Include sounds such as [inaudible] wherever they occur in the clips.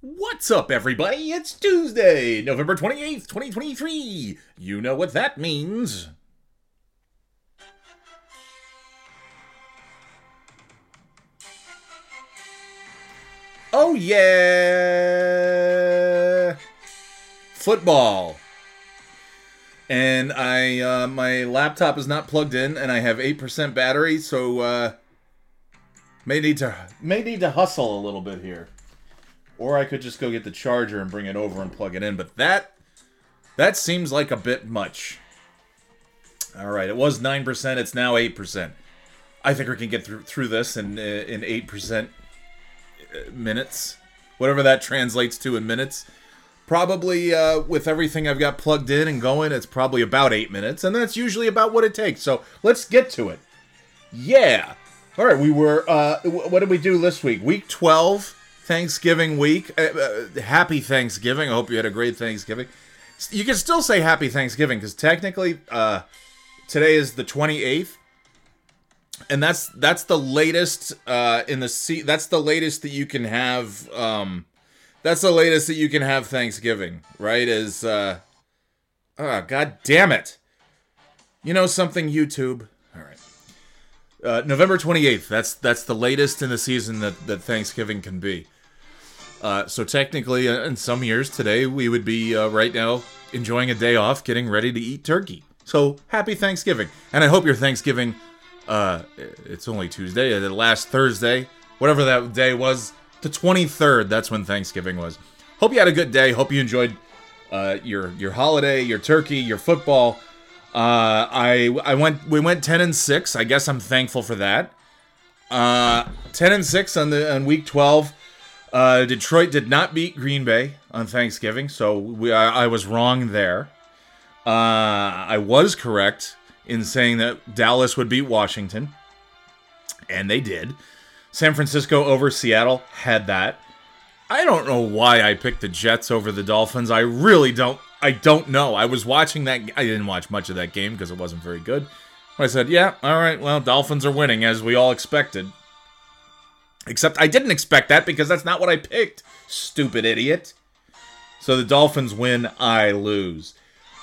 What's up, everybody? It's Tuesday, November 28th, 2023. You know what that means. Oh, yeah! Football. And I, uh, my laptop is not plugged in, and I have 8% battery, so, uh, may need to, may need to hustle a little bit here. Or I could just go get the charger and bring it over and plug it in, but that that seems like a bit much. All right, it was 9%, it's now 8%. I think we can get through through this in uh, in 8% uh, minutes. Whatever that translates to in minutes. Probably uh, with everything I've got plugged in and going, it's probably about 8 minutes, and that's usually about what it takes. So, let's get to it. Yeah. All right, we were uh what did we do this week? Week 12 Thanksgiving week. Uh, uh, happy Thanksgiving. I hope you had a great Thanksgiving. You can still say Happy Thanksgiving because technically, uh, today is the twenty eighth, and that's that's the latest uh, in the se- That's the latest that you can have. Um, that's the latest that you can have Thanksgiving. Right? Is uh, oh god damn it! You know something, YouTube. All right. Uh, November 28th. That's that's the latest in the season that, that Thanksgiving can be. Uh, so technically, uh, in some years today, we would be uh, right now enjoying a day off, getting ready to eat turkey. So happy Thanksgiving, and I hope your Thanksgiving. Uh, it's only Tuesday, uh, the last Thursday, whatever that day was, the 23rd. That's when Thanksgiving was. Hope you had a good day. Hope you enjoyed uh, your your holiday, your turkey, your football. I I went we went 10 and six. I guess I'm thankful for that. Uh, 10 and six on the on week 12. Uh, Detroit did not beat Green Bay on Thanksgiving, so we, I, I was wrong there. Uh, I was correct in saying that Dallas would beat Washington, and they did. San Francisco over Seattle had that. I don't know why I picked the Jets over the Dolphins. I really don't. I don't know. I was watching that. I didn't watch much of that game because it wasn't very good. But I said, "Yeah, all right. Well, Dolphins are winning as we all expected." Except I didn't expect that because that's not what I picked, stupid idiot. So the Dolphins win, I lose.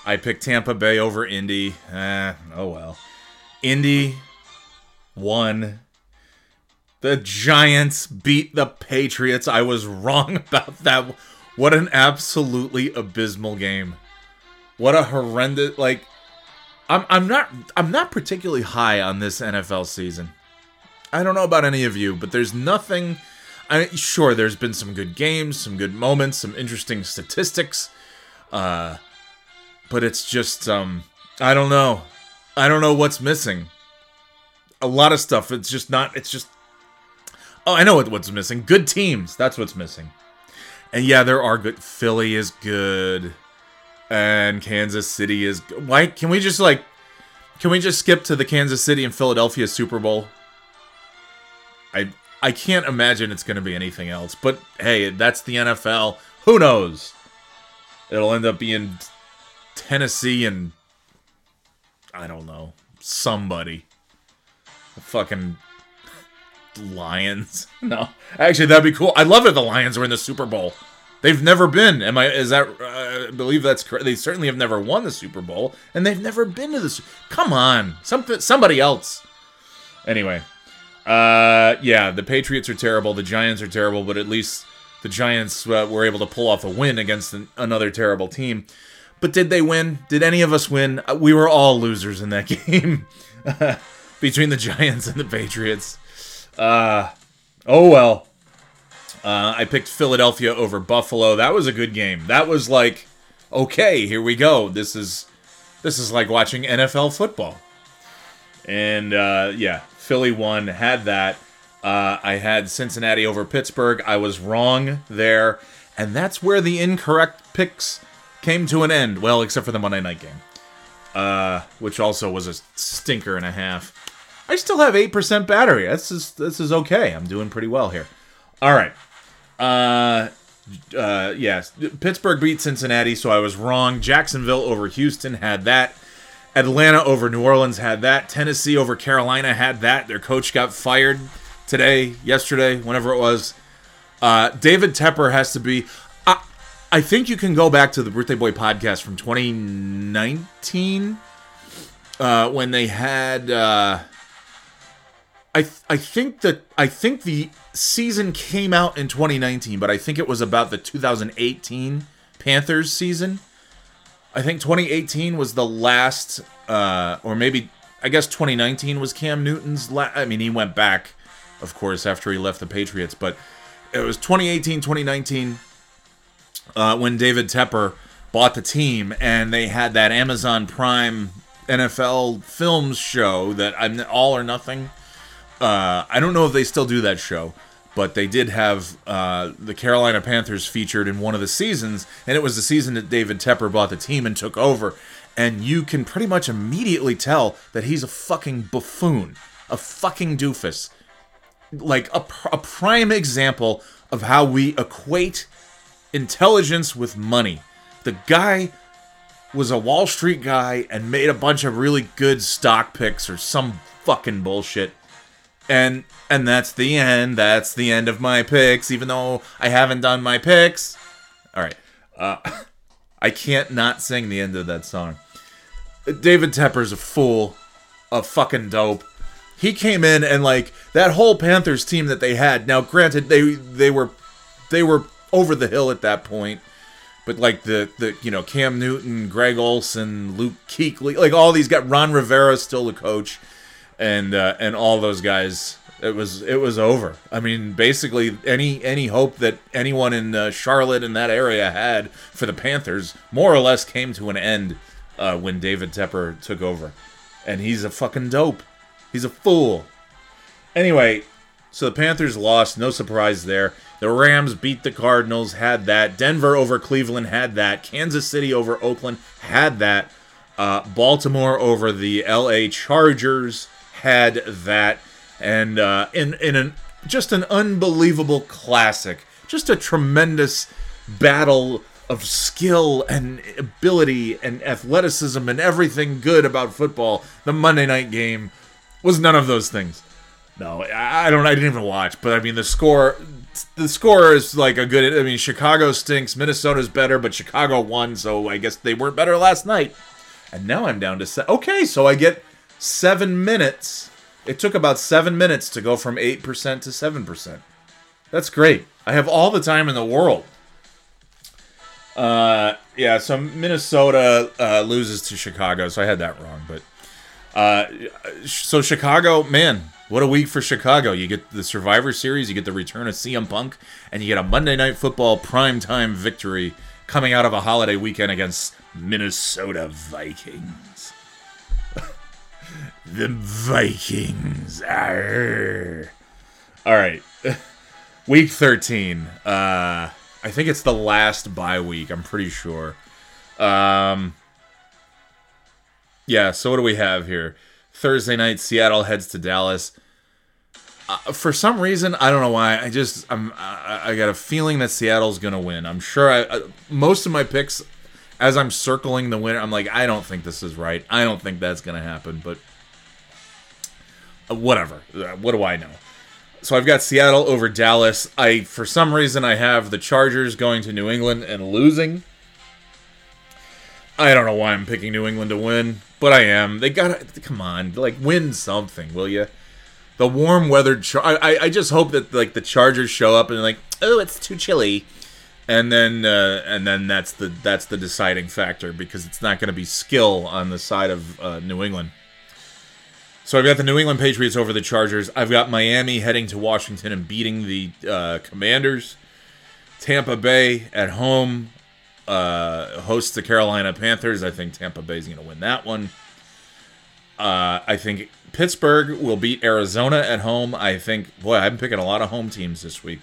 I picked Tampa Bay over Indy. Eh, oh well. Indy won. The Giants beat the Patriots. I was wrong [laughs] about that. What an absolutely abysmal game. What a horrendous like I'm I'm not I'm not particularly high on this NFL season. I don't know about any of you, but there's nothing. I sure there's been some good games, some good moments, some interesting statistics, uh, but it's just um, I don't know. I don't know what's missing. A lot of stuff. It's just not. It's just. Oh, I know what, what's missing. Good teams. That's what's missing. And yeah, there are good. Philly is good, and Kansas City is. Why can we just like? Can we just skip to the Kansas City and Philadelphia Super Bowl? I I can't imagine it's going to be anything else. But hey, that's the NFL. Who knows? It'll end up being Tennessee and I don't know somebody. The fucking Lions. [laughs] No, actually, that'd be cool. I love it. The Lions are in the Super Bowl. They've never been. Am I? Is that? Uh, I believe that's correct. They certainly have never won the Super Bowl, and they've never been to the. Come on, something. Somebody else. Anyway, uh, yeah, the Patriots are terrible. The Giants are terrible, but at least the Giants uh, were able to pull off a win against an, another terrible team. But did they win? Did any of us win? Uh, we were all losers in that [laughs] game [laughs] between the Giants and the Patriots. Uh, oh well. Uh, I picked Philadelphia over Buffalo. That was a good game. That was like, okay, here we go. This is this is like watching NFL football. And uh, yeah, Philly won, had that. Uh, I had Cincinnati over Pittsburgh. I was wrong there. And that's where the incorrect picks came to an end. Well, except for the Monday night game, uh, which also was a stinker and a half. I still have 8% battery. This is, this is okay. I'm doing pretty well here. All right. Uh, uh, yes. Pittsburgh beat Cincinnati, so I was wrong. Jacksonville over Houston had that. Atlanta over New Orleans had that. Tennessee over Carolina had that. Their coach got fired today, yesterday, whenever it was. Uh, David Tepper has to be. I, I think you can go back to the Birthday Boy podcast from 2019 uh, when they had. Uh, I I think that I think the season came out in 2019, but I think it was about the 2018 Panthers season. I think 2018 was the last, uh, or maybe I guess 2019 was Cam Newton's. La- I mean, he went back, of course, after he left the Patriots, but it was 2018, 2019 uh, when David Tepper bought the team, and they had that Amazon Prime NFL Films show that I'm All or Nothing. Uh, I don't know if they still do that show, but they did have uh, the Carolina Panthers featured in one of the seasons, and it was the season that David Tepper bought the team and took over. And you can pretty much immediately tell that he's a fucking buffoon, a fucking doofus. Like a, a prime example of how we equate intelligence with money. The guy was a Wall Street guy and made a bunch of really good stock picks or some fucking bullshit and and that's the end. That's the end of my picks, even though I haven't done my picks. All right. Uh, [laughs] I can't not sing the end of that song. David Tepper's a fool, a fucking dope. He came in and like that whole Panthers team that they had. Now, granted, they they were they were over the hill at that point, but like the the you know Cam Newton, Greg Olsen, Luke Kuechly, like all these got Ron Rivera still the coach and uh, and all those guys. It was it was over. I mean, basically any any hope that anyone in uh, Charlotte in that area had for the Panthers more or less came to an end uh, when David Tepper took over, and he's a fucking dope. He's a fool. Anyway, so the Panthers lost. No surprise there. The Rams beat the Cardinals. Had that. Denver over Cleveland. Had that. Kansas City over Oakland. Had that. Uh, Baltimore over the L.A. Chargers had that, and uh, in in an just an unbelievable classic, just a tremendous battle of skill and ability and athleticism and everything good about football. The Monday night game was none of those things. No, I don't. I didn't even watch, but I mean the score. The score is like a good. I mean, Chicago stinks. Minnesota's better, but Chicago won, so I guess they weren't better last night. And now I'm down to se- okay. So I get seven minutes. It took about seven minutes to go from 8% to 7%. That's great. I have all the time in the world. Uh, yeah, so Minnesota uh, loses to Chicago, so I had that wrong. But uh, so Chicago, man, what a week for Chicago. You get the Survivor Series, you get the return of CM Punk, and you get a Monday Night Football primetime victory coming out of a holiday weekend against Minnesota Vikings. The Vikings. Arr. All right. [laughs] week 13. Uh I think it's the last bye week, I'm pretty sure. Um Yeah, so what do we have here? Thursday night Seattle heads to Dallas. Uh, for some reason, I don't know why. I just I'm I, I got a feeling that Seattle's to win. I'm sure I, I most of my picks as I'm circling the winner, I'm like I don't think this is right. I don't think that's to happen, but uh, whatever. Uh, what do I know? So I've got Seattle over Dallas. I for some reason I have the Chargers going to New England and losing. I don't know why I'm picking New England to win, but I am. They got to come on, like win something, will you? The warm weather. Char- I I just hope that like the Chargers show up and like, oh, it's too chilly, and then uh, and then that's the that's the deciding factor because it's not going to be skill on the side of uh, New England. So I've got the New England Patriots over the Chargers. I've got Miami heading to Washington and beating the uh, Commanders. Tampa Bay at home uh, hosts the Carolina Panthers. I think Tampa Bay is going to win that one. Uh, I think Pittsburgh will beat Arizona at home. I think, boy, I'm picking a lot of home teams this week.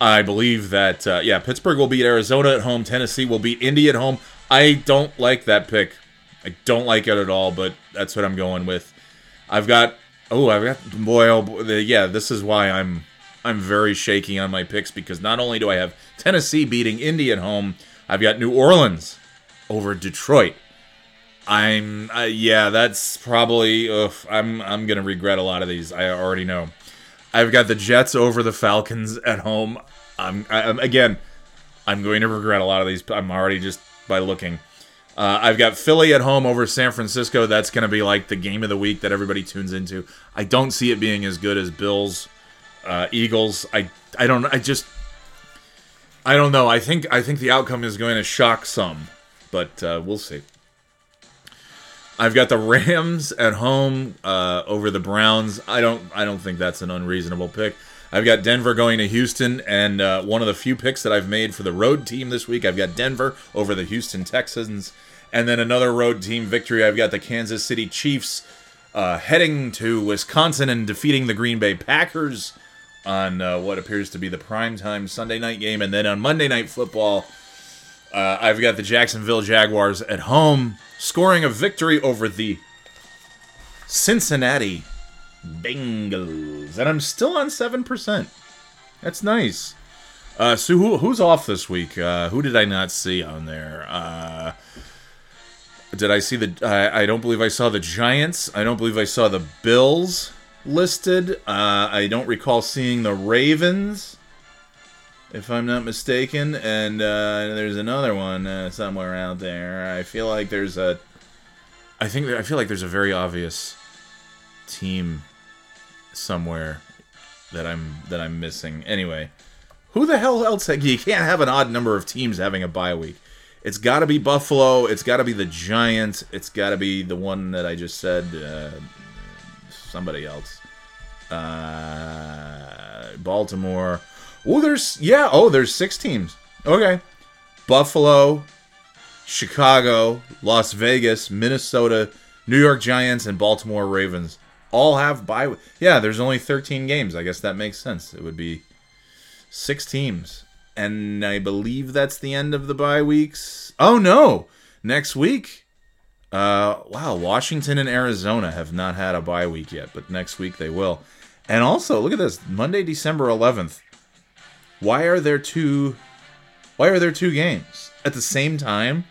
I believe that, uh, yeah, Pittsburgh will beat Arizona at home. Tennessee will beat Indy at home. I don't like that pick. I don't like it at all, but that's what I'm going with. I've got oh I've got boy oh boy, the, yeah this is why I'm I'm very shaky on my picks because not only do I have Tennessee beating Indy at home, I've got New Orleans over Detroit. I'm uh, yeah that's probably ugh, I'm I'm gonna regret a lot of these I already know. I've got the Jets over the Falcons at home. I'm, I, am again. I'm going to regret a lot of these. I'm already just by looking. Uh, I've got Philly at home over San Francisco. That's going to be like the game of the week that everybody tunes into. I don't see it being as good as Bills, uh, Eagles. I I don't. I just I don't know. I think I think the outcome is going to shock some, but uh, we'll see. I've got the Rams at home uh, over the Browns. I don't I don't think that's an unreasonable pick. I've got Denver going to Houston, and uh, one of the few picks that I've made for the road team this week. I've got Denver over the Houston Texans, and then another road team victory. I've got the Kansas City Chiefs uh, heading to Wisconsin and defeating the Green Bay Packers on uh, what appears to be the primetime Sunday night game, and then on Monday Night Football. Uh, I've got the Jacksonville Jaguars at home scoring a victory over the Cincinnati Bengals. And I'm still on 7%. That's nice. Uh, so who, who's off this week? Uh, who did I not see on there? Uh, did I see the? I, I don't believe I saw the Giants. I don't believe I saw the Bills listed. Uh, I don't recall seeing the Ravens, if I'm not mistaken. And uh, there's another one uh, somewhere out there. I feel like there's a. I think I feel like there's a very obvious team somewhere that I'm that I'm missing. Anyway, who the hell else? You can't have an odd number of teams having a bye week. It's got to be Buffalo. It's got to be the Giants. It's got to be the one that I just said. Uh, somebody else. Uh, Baltimore. Oh, there's yeah. Oh, there's six teams. Okay, Buffalo, Chicago, Las Vegas, Minnesota, New York Giants, and Baltimore Ravens all have bye. Yeah, there's only 13 games. I guess that makes sense. It would be six teams, and I believe that's the end of the bye weeks. Oh no, next week. Uh, wow, Washington and Arizona have not had a bye week yet, but next week they will. And also, look at this Monday, December 11th. Why are there two? Why are there two games at the same time?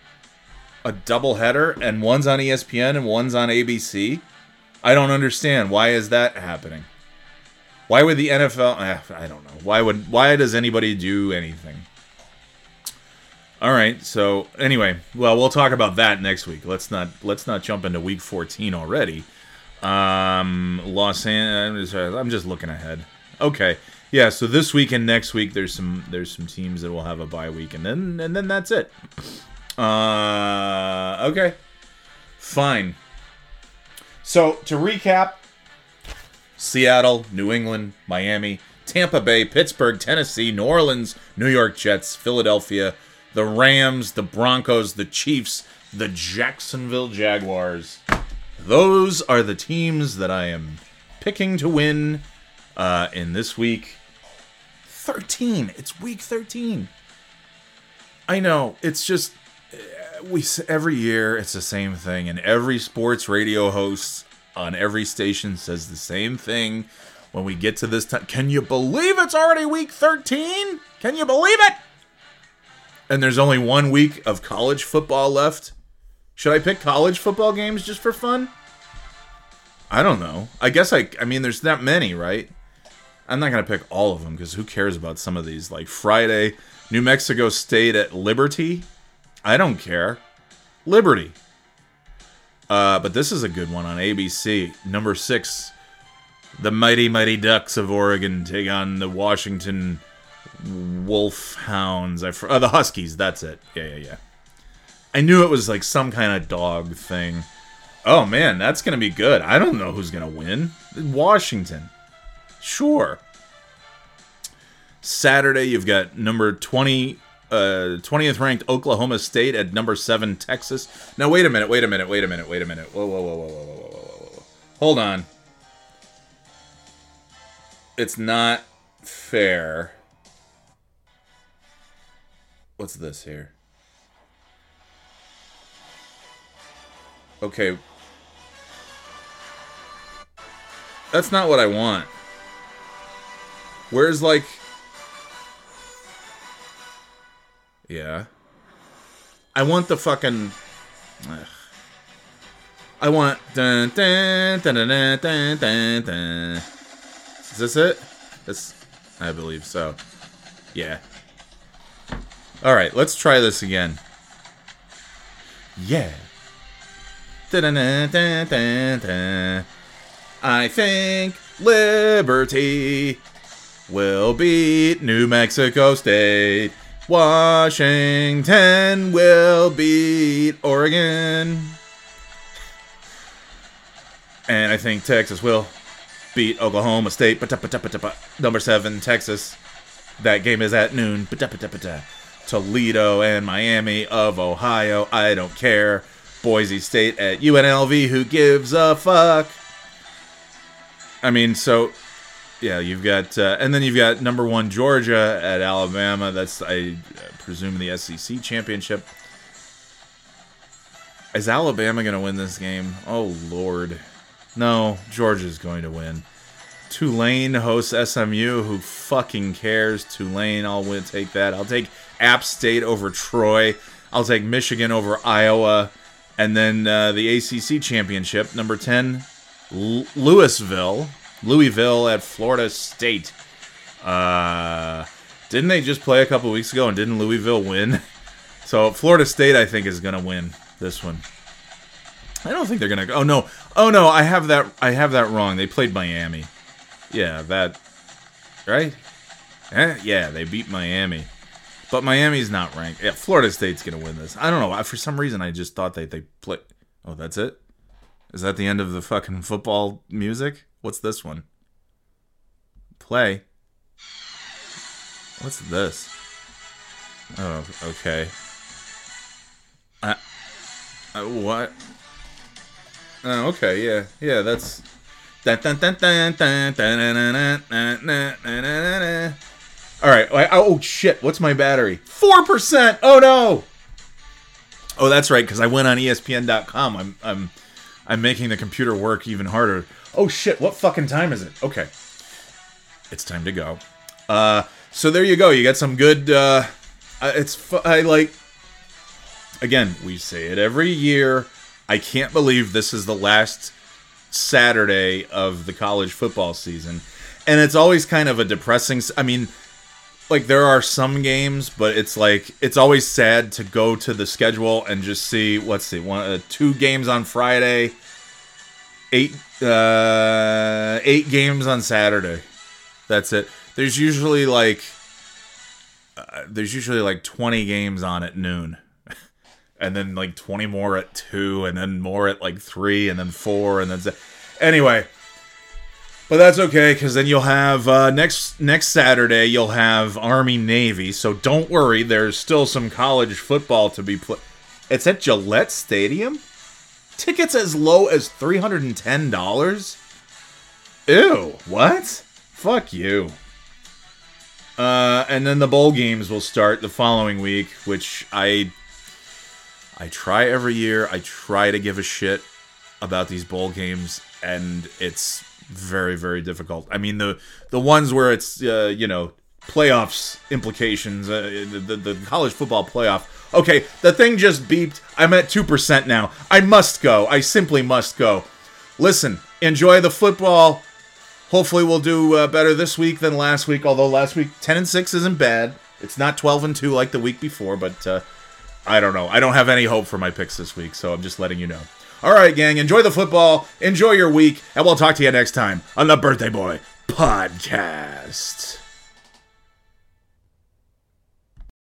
A double header, and one's on ESPN and one's on ABC. I don't understand. Why is that happening? Why would the NFL? Eh, I don't know. Why would? Why does anybody do anything? All right. So anyway, well, we'll talk about that next week. Let's not let's not jump into week 14 already. Um, Los Angeles. I'm just looking ahead. Okay. Yeah. So this week and next week, there's some there's some teams that will have a bye week, and then and then that's it. Uh. Okay. Fine. So to recap, Seattle, New England, Miami, Tampa Bay, Pittsburgh, Tennessee, New Orleans, New York Jets, Philadelphia, the Rams, the Broncos, the Chiefs, the Jacksonville Jaguars. Those are the teams that I am picking to win uh, in this week. 13. It's week 13. I know. It's just we every year it's the same thing, and every sports radio host on every station says the same thing. When we get to this time, can you believe it's already week 13? Can you believe it? And there's only one week of college football left. Should I pick college football games just for fun? I don't know. I guess I I mean there's that many, right? I'm not going to pick all of them because who cares about some of these like Friday New Mexico State at Liberty? I don't care. Liberty. Uh, but this is a good one on ABC. Number six, the mighty, mighty Ducks of Oregon take on the Washington Wolfhounds. I uh, the Huskies. That's it. Yeah, yeah, yeah. I knew it was like some kind of dog thing. Oh man, that's gonna be good. I don't know who's gonna win. Washington. Sure. Saturday, you've got number 20 uh, 20th ranked Oklahoma State at number seven Texas. Now wait a minute, wait a minute, wait a minute, wait a minute. Whoa, whoa, whoa, whoa, whoa, whoa, whoa, whoa. Hold on. It's not fair. What's this here? Okay. That's not what I want. Where's like Yeah. I want the fucking. Ugh. I want. Dun, dun, dun, dun, dun, dun, dun, dun. Is this it? This, I believe so. Yeah. All right, let's try this again. Yeah. Da-da-da-da-da-da. I think Liberty will beat New Mexico State. Washington will beat Oregon. And I think Texas will beat Oklahoma State. Number seven, Texas. That game is at noon. Toledo and Miami of Ohio. I don't care. Boise State at UNLV. Who gives a fuck? I mean, so yeah, you've got, uh, and then you've got number one Georgia at Alabama. That's I presume the SEC championship. Is Alabama going to win this game? Oh Lord, no. Georgia's going to win. Tulane hosts SMU. Who fucking cares? Tulane. I'll win. Take that. I'll take App State over Troy. I'll take Michigan over Iowa. And then uh, the ACC championship, number ten, L- Louisville, Louisville at Florida State. Uh, didn't they just play a couple weeks ago and didn't Louisville win? [laughs] So Florida State, I think, is gonna win this one. I don't think they're gonna. Oh no! Oh no! I have that. I have that wrong. They played Miami. Yeah, that. Right? Eh, yeah, they beat Miami. But Miami's not ranked. Yeah, Florida State's gonna win this. I don't know. For some reason, I just thought they they play. Oh, that's it. Is that the end of the fucking football music? What's this one? Play. What's this? Oh, okay. Uh, uh what? Oh, okay, yeah, yeah. That's. All right. Oh shit! What's my battery? Four percent. Oh no. Oh, that's right. Because I went on ESPN.com. I'm I'm I'm making the computer work even harder. Oh shit! What fucking time is it? Okay, it's time to go. Uh, so there you go. You got some good. Uh, it's fu- I like. Again, we say it every year. I can't believe this is the last Saturday of the college football season, and it's always kind of a depressing. I mean, like there are some games, but it's like it's always sad to go to the schedule and just see what's the one uh, two games on Friday, eight uh, eight games on Saturday. That's it. There's usually like uh, there's usually like 20 games on at noon. [laughs] and then like 20 more at 2 and then more at like 3 and then 4 and then anyway, but that's okay because then you'll have uh, next next Saturday you'll have Army Navy. So don't worry, there's still some college football to be played. It's at Gillette Stadium. Tickets as low as three hundred and ten dollars. Ew! What? Fuck you. Uh, and then the bowl games will start the following week, which I I try every year. I try to give a shit about these bowl games, and it's very very difficult. I mean the the ones where it's uh, you know playoffs implications, uh, the, the college football playoff. Okay, the thing just beeped. I'm at two percent now. I must go. I simply must go. Listen, enjoy the football. Hopefully, we'll do uh, better this week than last week. Although last week ten and six isn't bad. It's not twelve and two like the week before, but uh, I don't know. I don't have any hope for my picks this week, so I'm just letting you know. All right, gang, enjoy the football, enjoy your week, and we'll talk to you next time on the Birthday Boy Podcast.